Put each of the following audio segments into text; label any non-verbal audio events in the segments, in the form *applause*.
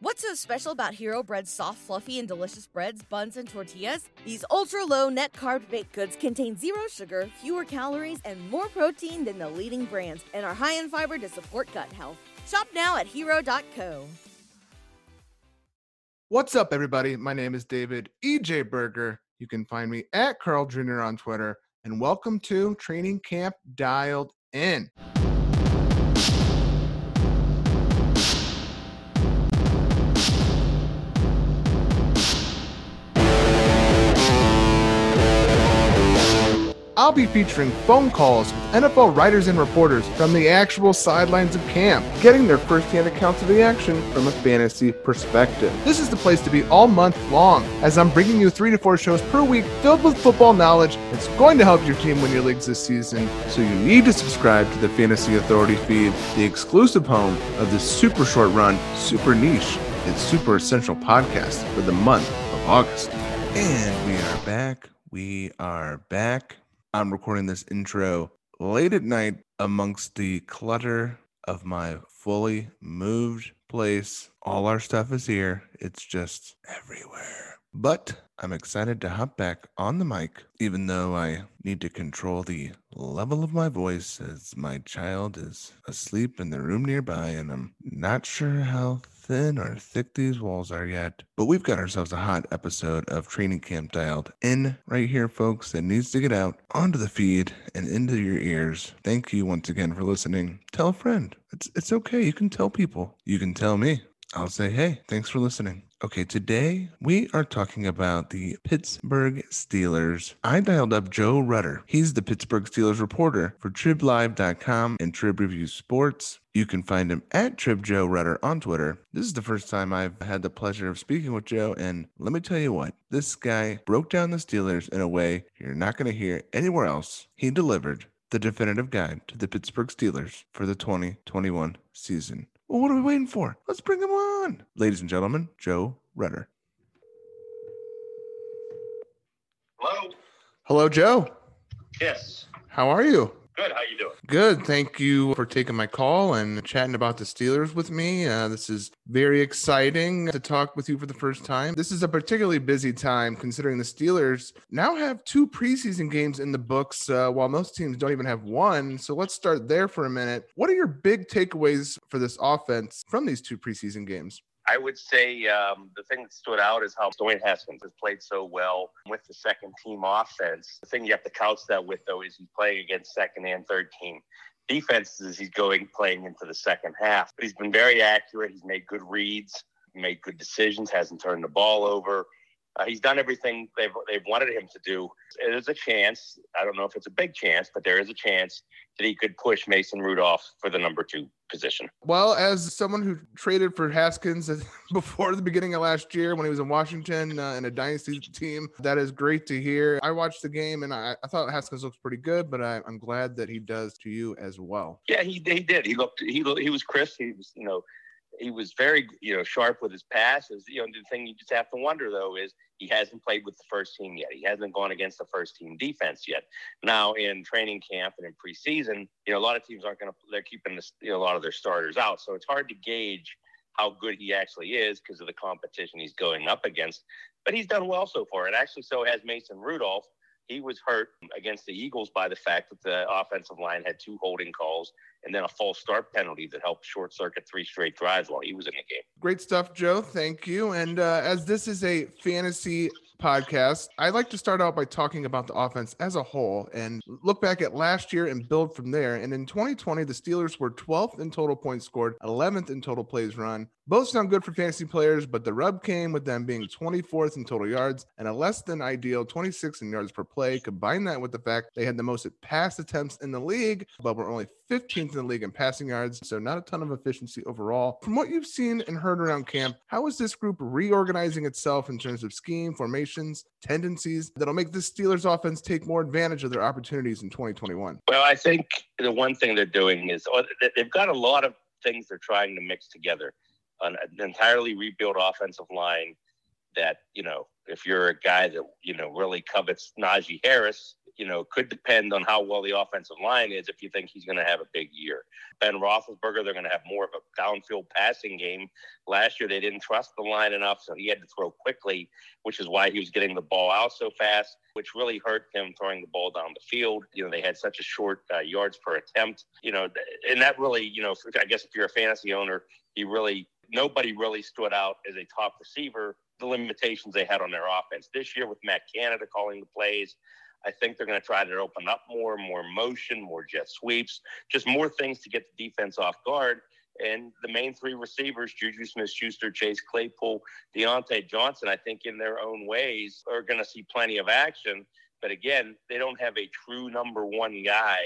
What's so special about Hero Bread's soft, fluffy, and delicious breads, buns, and tortillas? These ultra low net carb baked goods contain zero sugar, fewer calories, and more protein than the leading brands, and are high in fiber to support gut health. Shop now at hero.co. What's up, everybody? My name is David EJ Berger. You can find me at Carl Jr. on Twitter, and welcome to Training Camp Dialed In. I'll be featuring phone calls with NFL writers and reporters from the actual sidelines of camp, getting their firsthand accounts of the action from a fantasy perspective. This is the place to be all month long, as I'm bringing you three to four shows per week filled with football knowledge that's going to help your team win your leagues this season. So you need to subscribe to the Fantasy Authority feed, the exclusive home of the super short run, super niche, and super essential podcast for the month of August. And we are back. We are back. I'm recording this intro late at night amongst the clutter of my fully moved place. All our stuff is here, it's just everywhere. But I'm excited to hop back on the mic, even though I need to control the level of my voice as my child is asleep in the room nearby, and I'm not sure how thin or thick these walls are yet. But we've got ourselves a hot episode of Training Camp dialed in right here, folks, that needs to get out onto the feed and into your ears. Thank you once again for listening. Tell a friend. It's, it's okay. You can tell people. You can tell me. I'll say, hey, thanks for listening. Okay, today we are talking about the Pittsburgh Steelers. I dialed up Joe Rutter. He's the Pittsburgh Steelers reporter for TribLive.com and Trib Review Sports. You can find him at Trib Joe Rutter on Twitter. This is the first time I've had the pleasure of speaking with Joe, and let me tell you what, this guy broke down the Steelers in a way you're not going to hear anywhere else. He delivered the definitive guide to the Pittsburgh Steelers for the 2021 season. Well, what are we waiting for? Let's bring him on. Ladies and gentlemen, Joe Rutter. Hello. Hello, Joe. Yes. How are you? Good. How you doing? Good. Thank you for taking my call and chatting about the Steelers with me. Uh, this is very exciting to talk with you for the first time. This is a particularly busy time considering the Steelers now have two preseason games in the books, uh, while most teams don't even have one. So let's start there for a minute. What are your big takeaways for this offense from these two preseason games? I would say um, the thing that stood out is how Dwayne Haskins has played so well with the second team offense. The thing you have to couch that with, though, is he's playing against second and third team defenses. He's going playing into the second half. But he's been very accurate. He's made good reads, made good decisions, hasn't turned the ball over. Uh, he's done everything they've they've wanted him to do. There's a chance. I don't know if it's a big chance, but there is a chance that he could push Mason Rudolph for the number two position. Well, as someone who traded for Haskins *laughs* before the beginning of last year when he was in Washington uh, in a dynasty team, that is great to hear. I watched the game and I, I thought Haskins looks pretty good, but I, am glad that he does to you as well. Yeah, he, he did. He looked he he was crisp. He was you know he was very you know sharp with his passes. You know the thing you just have to wonder though is he hasn't played with the first team yet. He hasn't gone against the first team defense yet. Now in training camp and in preseason, you know a lot of teams aren't going to they're keeping this, you know, a lot of their starters out, so it's hard to gauge how good he actually is because of the competition he's going up against. But he's done well so far, and actually so has Mason Rudolph he was hurt against the Eagles by the fact that the offensive line had two holding calls and then a false start penalty that helped short circuit three straight drives while he was in the game. Great stuff, Joe. Thank you. And uh, as this is a fantasy podcast, I'd like to start out by talking about the offense as a whole and look back at last year and build from there. And in 2020, the Steelers were 12th in total points scored, 11th in total plays run. Both sound good for fantasy players, but the rub came with them being 24th in total yards and a less than ideal 26 in yards per play. Combine that with the fact they had the most pass attempts in the league, but were only 15th in the league in passing yards, so not a ton of efficiency overall. From what you've seen and heard around camp, how is this group reorganizing itself in terms of scheme, formations, tendencies that'll make the Steelers offense take more advantage of their opportunities in 2021? Well, I think the one thing they're doing is oh, they've got a lot of things they're trying to mix together. An, entirely rebuilt offensive line that, you know, if you're a guy that, you know, really covets Najee Harris, you know, could depend on how well the offensive line is if you think he's going to have a big year. Ben Roethlisberger, they're going to have more of a downfield passing game. Last year, they didn't trust the line enough, so he had to throw quickly, which is why he was getting the ball out so fast, which really hurt him throwing the ball down the field. You know, they had such a short uh, yards per attempt, you know, and that really, you know, I guess if you're a fantasy owner, he really, nobody really stood out as a top receiver the limitations they had on their offense. This year with Matt Canada calling the plays, I think they're going to try to open up more, more motion, more jet sweeps, just more things to get the defense off guard. And the main three receivers, Juju Smith Schuster, Chase Claypool, Diontae Johnson, I think in their own ways are going to see plenty of action. But again, they don't have a true number one guy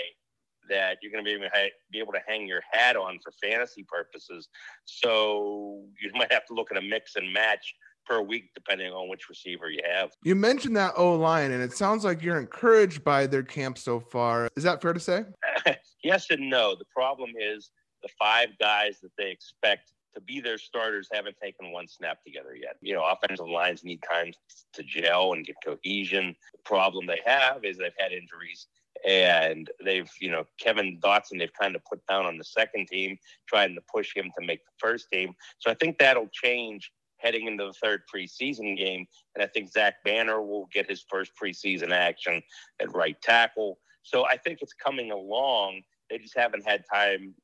that you're going to be able to, be able to hang your hat on for fantasy purposes. So you might have to look at a mix and match per week, depending on which receiver you have. You mentioned that O line, and it sounds like you're encouraged by their camp so far. Is that fair to say? *laughs* yes and no. The problem is the five guys that they expect to be their starters haven't taken one snap together yet. You know, offensive lines need time to gel and get cohesion. The problem they have is they've had injuries and they've, you know, Kevin Dotson, they've kind of put down on the second team, trying to push him to make the first team. So I think that'll change heading into the third preseason game. And I think Zach Banner will get his first preseason action at right tackle. So I think it's coming along. They just haven't had time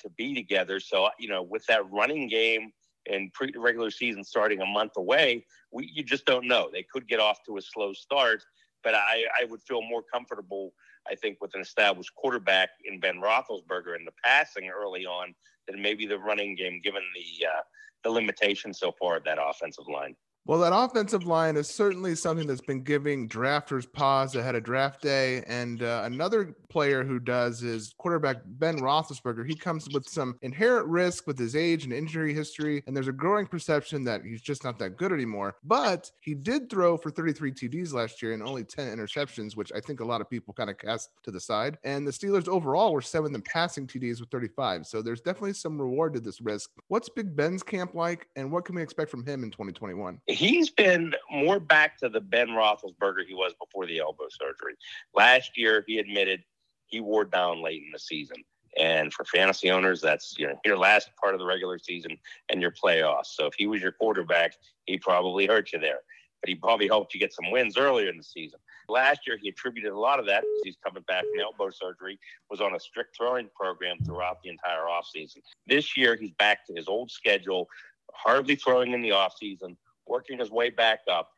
to be together. So, you know, with that running game and pre regular season starting a month away, we, you just don't know. They could get off to a slow start, but I, I would feel more comfortable, I think, with an established quarterback in Ben Roethlisberger in the passing early on than maybe the running game, given the uh, the limitations so far of that offensive line. Well, that offensive line is certainly something that's been giving drafters pause ahead of draft day. And uh, another player who does is quarterback Ben Roethlisberger. He comes with some inherent risk with his age and injury history, and there's a growing perception that he's just not that good anymore. But he did throw for 33 TDs last year and only 10 interceptions, which I think a lot of people kind of cast to the side. And the Steelers overall were seventh in passing TDs with 35. So there's definitely some reward to this risk. What's Big Ben's camp like, and what can we expect from him in 2021? He's been more back to the Ben Roethlisberger he was before the elbow surgery. Last year, he admitted he wore down late in the season. And for fantasy owners, that's you know your last part of the regular season and your playoffs. So if he was your quarterback, he probably hurt you there. But he probably helped you get some wins earlier in the season. Last year, he attributed a lot of that because he's coming back from elbow surgery, was on a strict throwing program throughout the entire offseason. This year, he's back to his old schedule, hardly throwing in the offseason, working his way back up,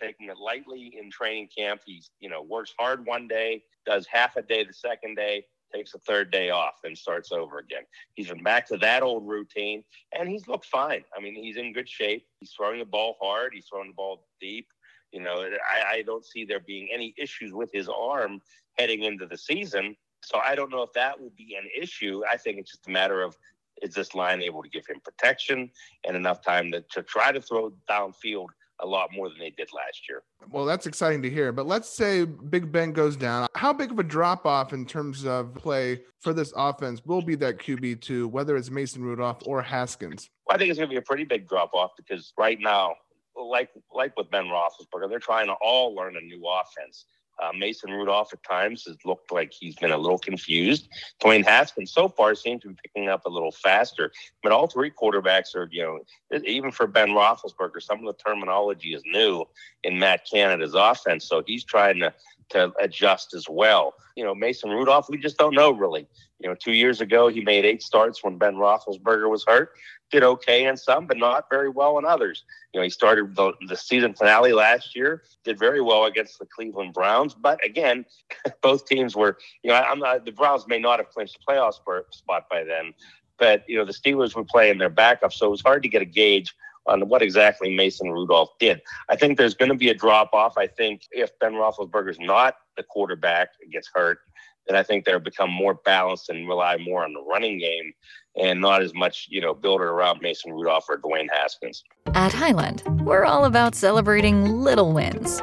taking it lightly in training camp. He's, you know, works hard one day, does half a day the second day, takes a third day off, and starts over again. He's been back to that old routine, and he's looked fine. I mean, he's in good shape. He's throwing the ball hard. He's throwing the ball deep. You know, I, I don't see there being any issues with his arm heading into the season. So I don't know if that will be an issue. I think it's just a matter of is this line able to give him protection and enough time to, to try to throw downfield a lot more than they did last year? Well, that's exciting to hear. But let's say Big Ben goes down. How big of a drop off in terms of play for this offense will be that QB2, whether it's Mason Rudolph or Haskins? Well, I think it's going to be a pretty big drop off because right now, like like with Ben Roethlisberger, they're trying to all learn a new offense. Uh, Mason Rudolph at times has looked like he's been a little confused. Dwayne Haskins so far seems to be picking up a little faster. But all three quarterbacks are, you know, even for Ben Roethlisberger, some of the terminology is new in Matt Canada's offense. So he's trying to to adjust as well. You know, Mason Rudolph, we just don't know really. You know, two years ago he made eight starts when Ben Roethlisberger was hurt did okay in some, but not very well in others. You know, he started the, the season finale last year, did very well against the Cleveland Browns, but again, *laughs* both teams were, you know, not, the Browns may not have clinched the playoff spot by then, but you know, the Steelers were playing their backup, so it was hard to get a gauge on what exactly Mason Rudolph did. I think there's going to be a drop off. I think if Ben Roethlisberger's not the quarterback gets hurt, then I think they'll become more balanced and rely more on the running game and not as much, you know, build it around Mason Rudolph or Dwayne Haskins. At Highland, we're all about celebrating little wins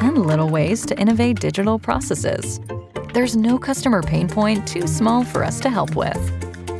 and little ways to innovate digital processes. There's no customer pain point too small for us to help with.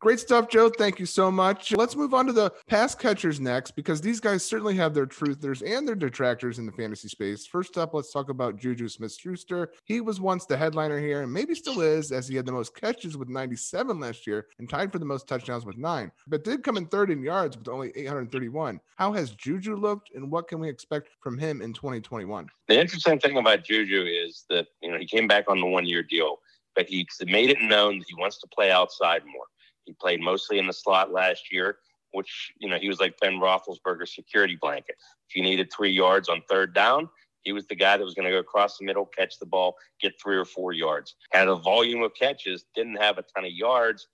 Great stuff, Joe. Thank you so much. Let's move on to the pass catchers next because these guys certainly have their truthers and their detractors in the fantasy space. First up, let's talk about Juju Smith Schuster. He was once the headliner here and maybe still is, as he had the most catches with 97 last year and tied for the most touchdowns with nine, but did come in third in yards with only 831. How has Juju looked and what can we expect from him in 2021? The interesting thing about Juju is that, you know, he came back on the one year deal, but he made it known that he wants to play outside more. He played mostly in the slot last year, which, you know, he was like Ben Roethlisberger's security blanket. If you needed three yards on third down, he was the guy that was going to go across the middle, catch the ball, get three or four yards. Had a volume of catches, didn't have a ton of yards.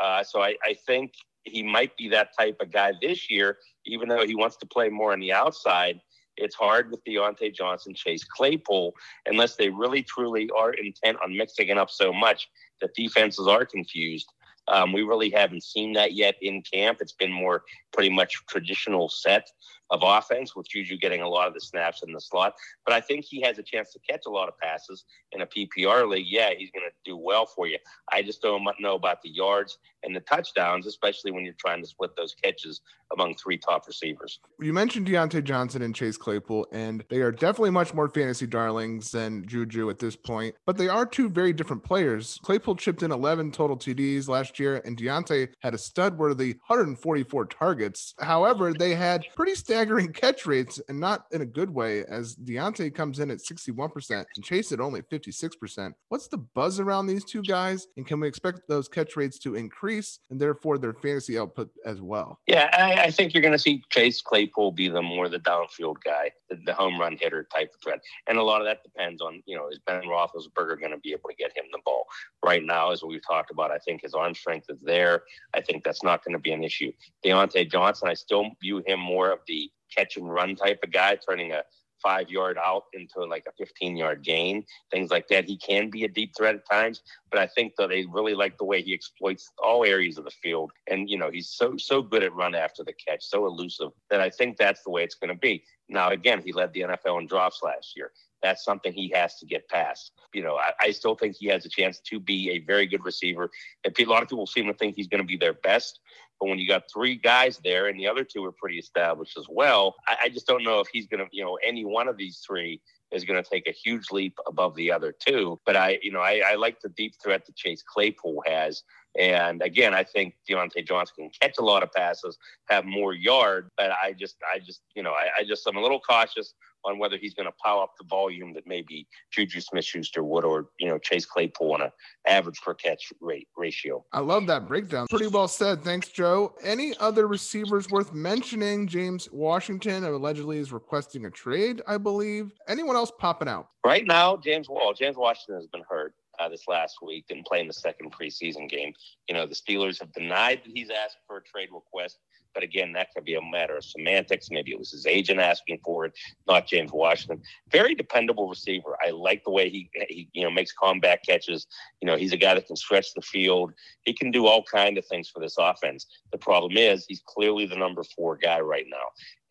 Uh, so I, I think he might be that type of guy this year, even though he wants to play more on the outside. It's hard with Diontae Johnson, Chase Claypool, unless they really truly are intent on mixing it up so much that defenses are confused. Um, we really haven't seen that yet in camp. It's been more pretty much traditional set of offense with Juju getting a lot of the snaps in the slot. But I think he has a chance to catch a lot of passes in a PPR league. Yeah, he's going to do well for you. I just don't know about the yards and the touchdowns, especially when you're trying to split those catches among three top receivers. You mentioned Diontae Johnson and Chase Claypool, and they are definitely much more fantasy darlings than Juju at this point, but they are two very different players. Claypool chipped in 11 total TDs last year, and Diontae had a stud worthy 144 targets. However, they had pretty staggering catch rates, and not in a good way, as Diontae comes in at 61% and Chase at only 56%. What's the buzz around these two guys, and can we expect those catch rates to increase and therefore their fantasy output as well? Yeah, I, I think you're going to see Chase Claypool be the more the downfield guy, the, the, home run hitter type of threat, and a lot of that depends on you know is Ben Roethlisberger going to be able to get him the ball right now? As we've talked about, I think his arm strength is there. I think that's not going to be an issue. Diontae Johnson, I still view him more of the catch and run type of guy, turning a five yard out into like a 15 yard gain, things like that. He can be a deep threat at times, but I think that they really like the way he exploits all areas of the field. And, you know, he's so, so good at run after the catch, so elusive that I think that's the way it's going to be. Now, again, he led the NFL in drops last year. That's something he has to get past. You know, I, I still think he has a chance to be a very good receiver. And a lot of people seem to think he's going to be their best. But when you got three guys there and the other two are pretty established as well, I, I just don't know if he's going to, you know, any one of these three is going to take a huge leap above the other two. But I, you know, I, I like the deep threat that Chase Claypool has. And again, I think Diontae Johnson can catch a lot of passes, have more yard, but I just, I just, you know, I, I just, I'm a little cautious on whether he's going to power up the volume that maybe Juju Smith-Schuster would, or you know Chase Claypool on an average per catch rate ratio. I love that breakdown. Pretty well said. Thanks, Joe. Any other receivers worth mentioning? James Washington allegedly is requesting a trade, I believe. Anyone else popping out? Right now, James Wall. James Washington has been hurt. Uh, this last week, didn't play in the second preseason game. You know, the Steelers have denied that he's asked for a trade request. But again, that could be a matter of semantics. Maybe it was his agent asking for it, not James Washington. Very dependable receiver. I like the way he, he you know makes combat catches. You know, he's a guy that can stretch the field. He can do all kind of things for this offense. The problem is he's clearly the number four guy right now.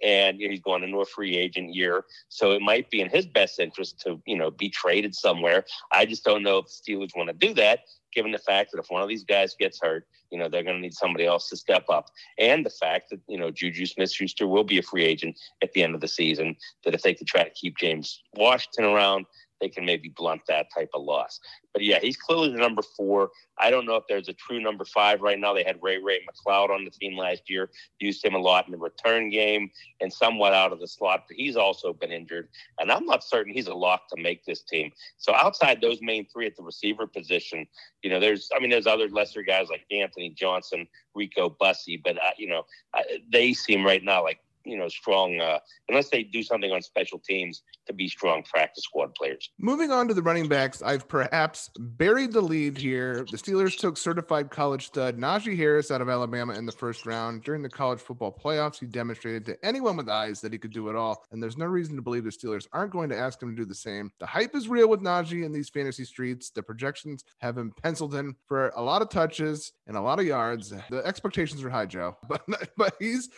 And he's going into a free agent year, so it might be in his best interest to, you know, be traded somewhere. I just don't know if the Steelers want to do that given the fact that if one of these guys gets hurt, you know, they're going to need somebody else to step up. And the fact that, you know, Juju Smith Schuster will be a free agent at the end of the season, that if they could try to keep James Washington around, they can maybe blunt that type of loss. But yeah, he's clearly the number four. I don't know if there's a true number five right now. They had Ray Ray McCloud on the team last year, used him a lot in the return game and somewhat out of the slot, but he's also been injured. And I'm not certain he's a lock to make this team. So outside those main three at the receiver position, you know, there's, I mean, there's other lesser guys like Anthony Johnson, Rico Bussey, but, uh, you know, uh, they seem right now like you know strong uh, unless they do something on special teams to be strong practice squad players. Moving on to the running backs, I've perhaps buried the lead here. The Steelers took certified college stud Najee Harris out of Alabama in the first round. During the college football playoffs, he demonstrated to anyone with eyes that he could do it all, and there's no reason to believe the Steelers aren't going to ask him to do the same. The hype is real with Najee in these fantasy streets. The projections have him penciled in for a lot of touches and a lot of yards. The expectations are high, Joe, *laughs* but but he's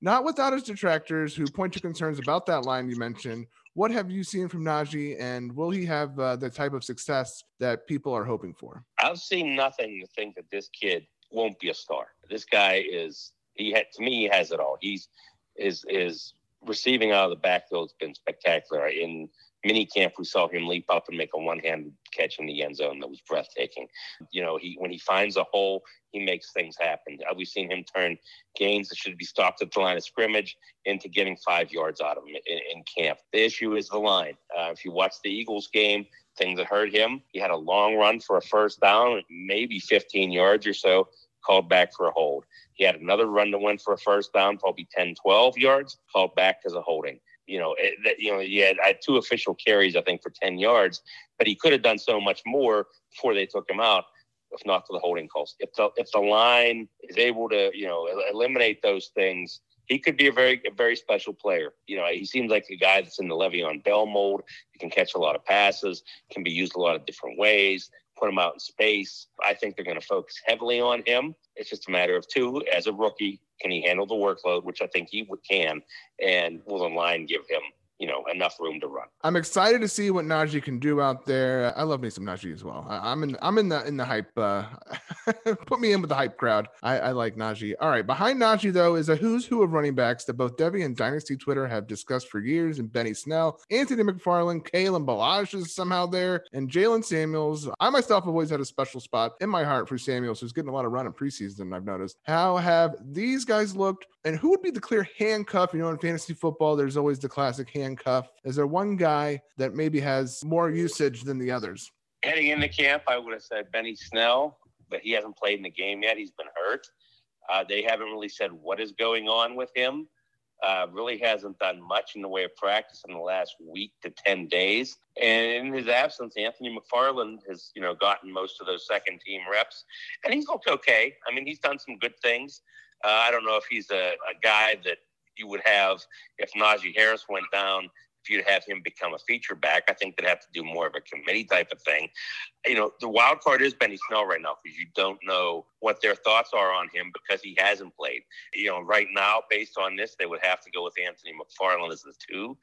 not without his detractors who point to concerns about that line you mentioned. What have you seen from Najee, and will he have uh, the type of success that people are hoping for? I've seen nothing to think that this kid won't be a star. This guy is he had to me he has it all. He's is is receiving out of the backfield has been spectacular. In mini camp, we saw him leap up and make a one-handed catch in the end zone that was breathtaking. You know, he when he finds a hole, he makes things happen. Uh, we've seen him turn gains that should be stopped at the line of scrimmage into getting five yards out of him in, in camp. The issue is the line. Uh, if you watch the Eagles game, things that hurt him, he had a long run for a first down, maybe 15 yards or so, called back for a hold. He had another run to win for a first down, probably 10, 12 yards, called back as a holding you know, it, that, you know, he had, had two official carries, I think, for 10 yards, but he could have done so much more before they took him out, if not for the holding calls. If the, if the line is able to, you know, eliminate those things, he could be a very, a very special player. You know, he seems like a guy that's in the Le'Veon Bell mold. He can catch a lot of passes, can be used a lot of different ways put him out in space. I think they're going to focus heavily on him. It's just a matter of two, as a rookie, can he handle the workload, which I think he can, and will the line give him you know enough room to run. I'm excited to see what Najee can do out there. I love me some Najee as well. I, am in I'm in the in the hype. Uh, *laughs* put me in with the hype crowd. I, I like Najee. All right, behind Najee though is a who's who of running backs that both Devy and Dynasty Twitter have discussed for years. And Benny Snell, Anthony McFarland, Kalen Ballage is somehow there, and Jaylen Samuels. I myself have always had a special spot in my heart for Samuels, who's getting a lot of run in preseason. I've noticed. How have these guys looked? And who would be the clear handcuff? You know, in fantasy football, there's always the classic handcuff. Is there one guy that maybe has more usage than the others? Heading into camp, I would have said Benny Snell, but he hasn't played in the game yet. He's been hurt. Uh, they haven't really said what is going on with him. Uh, really hasn't done much in the way of practice in the last week to 10 days. And in his absence, Anthony McFarland has, you know, gotten most of those second team reps and he's looked okay. I mean, he's done some good things. Uh, I don't know if he's a, a guy that you would have if Najee Harris went down if you'd have him become a feature back. I think they'd have to do more of a committee type of thing. You know, the wild card is Benny Snell right now because you don't know what their thoughts are on him because he hasn't played. You know, right now, based on this, they would have to go with Anthony McFarland as the two.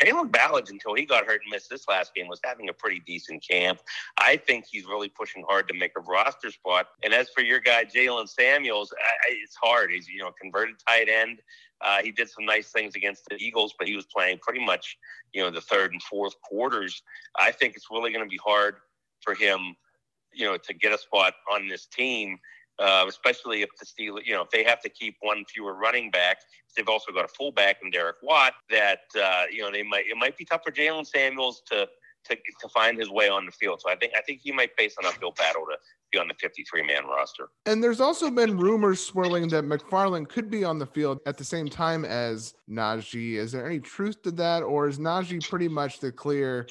Kalen Ballage, until he got hurt and missed this last game, was having a pretty decent camp. I think he's really pushing hard to make a roster spot. And as for your guy, Jaylen Samuels, I, it's hard. He's, you know, converted tight end. Uh, he did some nice things against the Eagles, but he was playing pretty much, you know, the third and fourth quarters. I think it's really going to be hard for him, you know, to get a spot on this team, uh, especially if the Steelers, you know, if they have to keep one fewer running back. They've also got a fullback in Derek Watt. That uh, you know, they might it might be tough for Jaylen Samuels to to, to find his way on the field. So I think I think he might face an uphill battle to be on the 53 man roster. And there's also been rumors swirling that McFarland could be on the field at the same time as Najee. Is there any truth to that, or is Najee pretty much the clear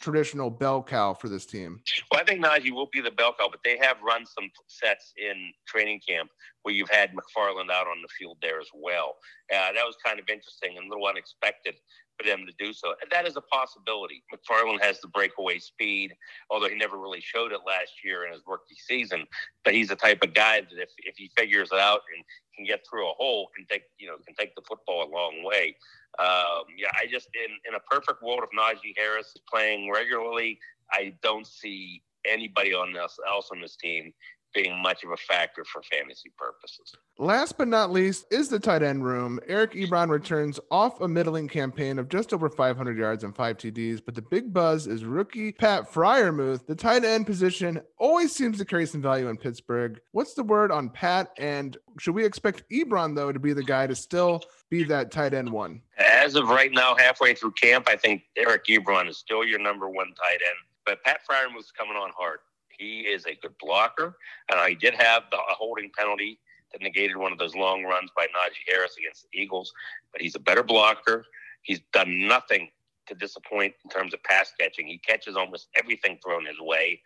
traditional bell cow for this team? Well, I think Najee will be the bell cow, but they have run some sets in training camp where you've had McFarland out on the field there as well. Uh, that was kind of interesting and a little unexpected for them to do so. And that is a possibility. McFarland has the breakaway speed, although he never really showed it last year in his rookie season. But he's the type of guy that if, if he figures it out and can get through a hole, can take you know can take the football a long way. Um, yeah, I just in in a perfect world, if Najee Harris is playing regularly, I don't see anybody on this else on this team being much of a factor for fantasy purposes. Last but not least is the tight end room. Eric Ebron returns off a middling campaign of just over 500 yards and five TDs, but the big buzz is rookie Pat Freiermuth. The tight end position always seems to carry some value in Pittsburgh. What's the word on Pat? And should we expect Ebron, though, to be the guy to still be that tight end one? As of right now, halfway through camp, I think Eric Ebron is still your number one tight end. But Pat Freiermuth's coming on hard. He is a good blocker. And I did have the, holding penalty that negated one of those long runs by Najee Harris against the Eagles, but he's a better blocker. He's done nothing to disappoint in terms of pass catching. He catches almost everything thrown his way.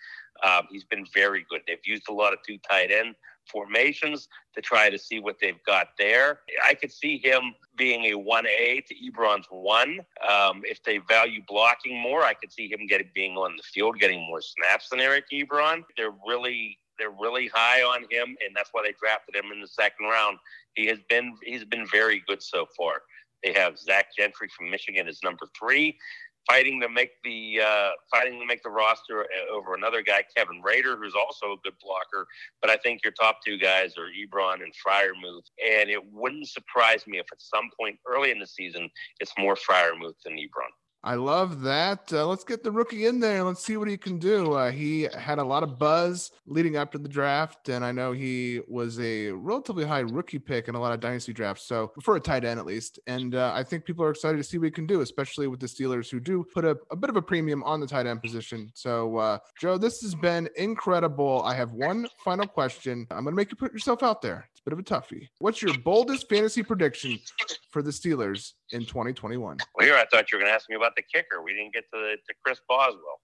Um, he's been very good. They've used a lot of two tight end formations to try to see what they've got there. I could see him being a 1A to Ebron's 1. Um, if they value blocking more, I could see him getting being on the field, getting more snaps than Eric Ebron. They're really they're really high on him, and that's why they drafted him in the second round. He has been he's been very good so far. They have Zach Gentry from Michigan as number three, fighting to make the uh, fighting to make the roster uh, over another guy, Kevin Rader, who's also a good blocker. But I think your top two guys are Ebron and Freiermuth, and it wouldn't surprise me if at some point early in the season it's more Freiermuth than Ebron. I love that. Uh, let's get the rookie in there. Let's see what he can do. Uh, he had a lot of buzz leading up to the draft, and I know he was a relatively high rookie pick in a lot of dynasty drafts. So for a tight end, at least, and uh, I think people are excited to see what he can do, especially with the Steelers, who do put a, a bit of a premium on the tight end position. So uh, Joe, this has been incredible. I have one final question. I'm going to make you put yourself out there. Bit of a toughie. What's your boldest fantasy prediction for the Steelers in 2021? Well, here I thought you were going to ask me about the kicker. We didn't get to, the, to Chris Boswell.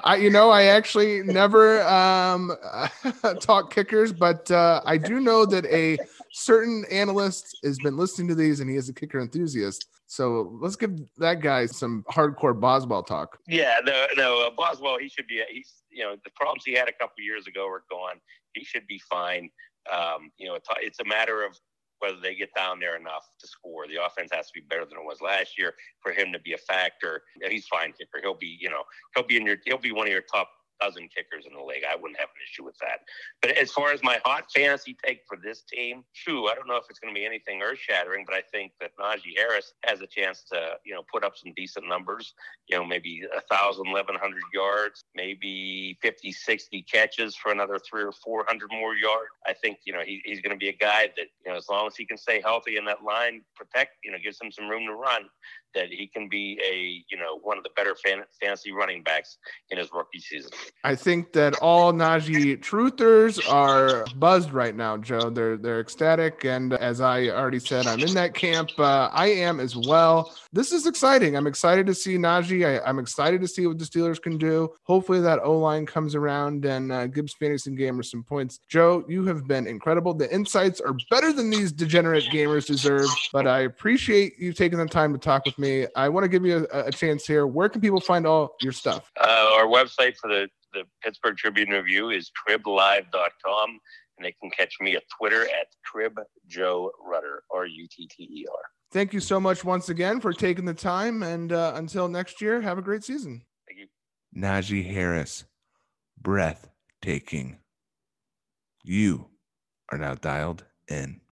*laughs* I, you know, I actually never um, *laughs* talk kickers, but uh, I do know that a certain analyst has been listening to these, and he is a kicker enthusiast. So let's give that guy some hardcore Boswell talk. Yeah, no, no, uh, Boswell, he should be. He's, you know, the problems he had a couple years ago are gone. He should be fine. Um, you know, it's, a matter of whether they get down there enough to score. The offense has to be better than it was last year for him to be a factor. He's fine kicker. He'll be, you know, he'll be in your, he'll be one of your top dozen kickers in the league. I wouldn't have an issue with that. But as far as my hot fantasy take for this team, shoo, I don't know if it's going to be anything earth shattering, but I think that Najee Harris has a chance to, you know, put up some decent numbers, you know, maybe a thousand, eleven hundred yards, maybe 50, 60 catches for another three or 400 more yards. I think, you know, he, he's going to be a guy that, you know, as long as he can stay healthy in that line, protect, you know, gives him some room to run, that he can be a, you know, one of the better fan, fantasy running backs in his rookie season. I think that all Najee truthers are buzzed right now, Joe. They're they're ecstatic, and as I already said, I'm in that camp. Uh, I am as well. This is exciting. I'm excited to see Najee. I, am excited to see what the Steelers can do. Hopefully, that O line comes around and uh, gives fantasy gamers some points. Joe, you have been incredible. The insights are better than these degenerate gamers deserve. But I appreciate you taking the time to talk with me. I want to give you a, a chance here. Where can people find all your stuff? Uh, our website for the the Pittsburgh Tribune Review is triblive.com, and they can catch me at Twitter at Trib Joe Rutter, R U T T E R. Thank you so much once again for taking the time. And uh, until next year, have a great season. Thank you. Najee Harris, breathtaking. You are now dialed in.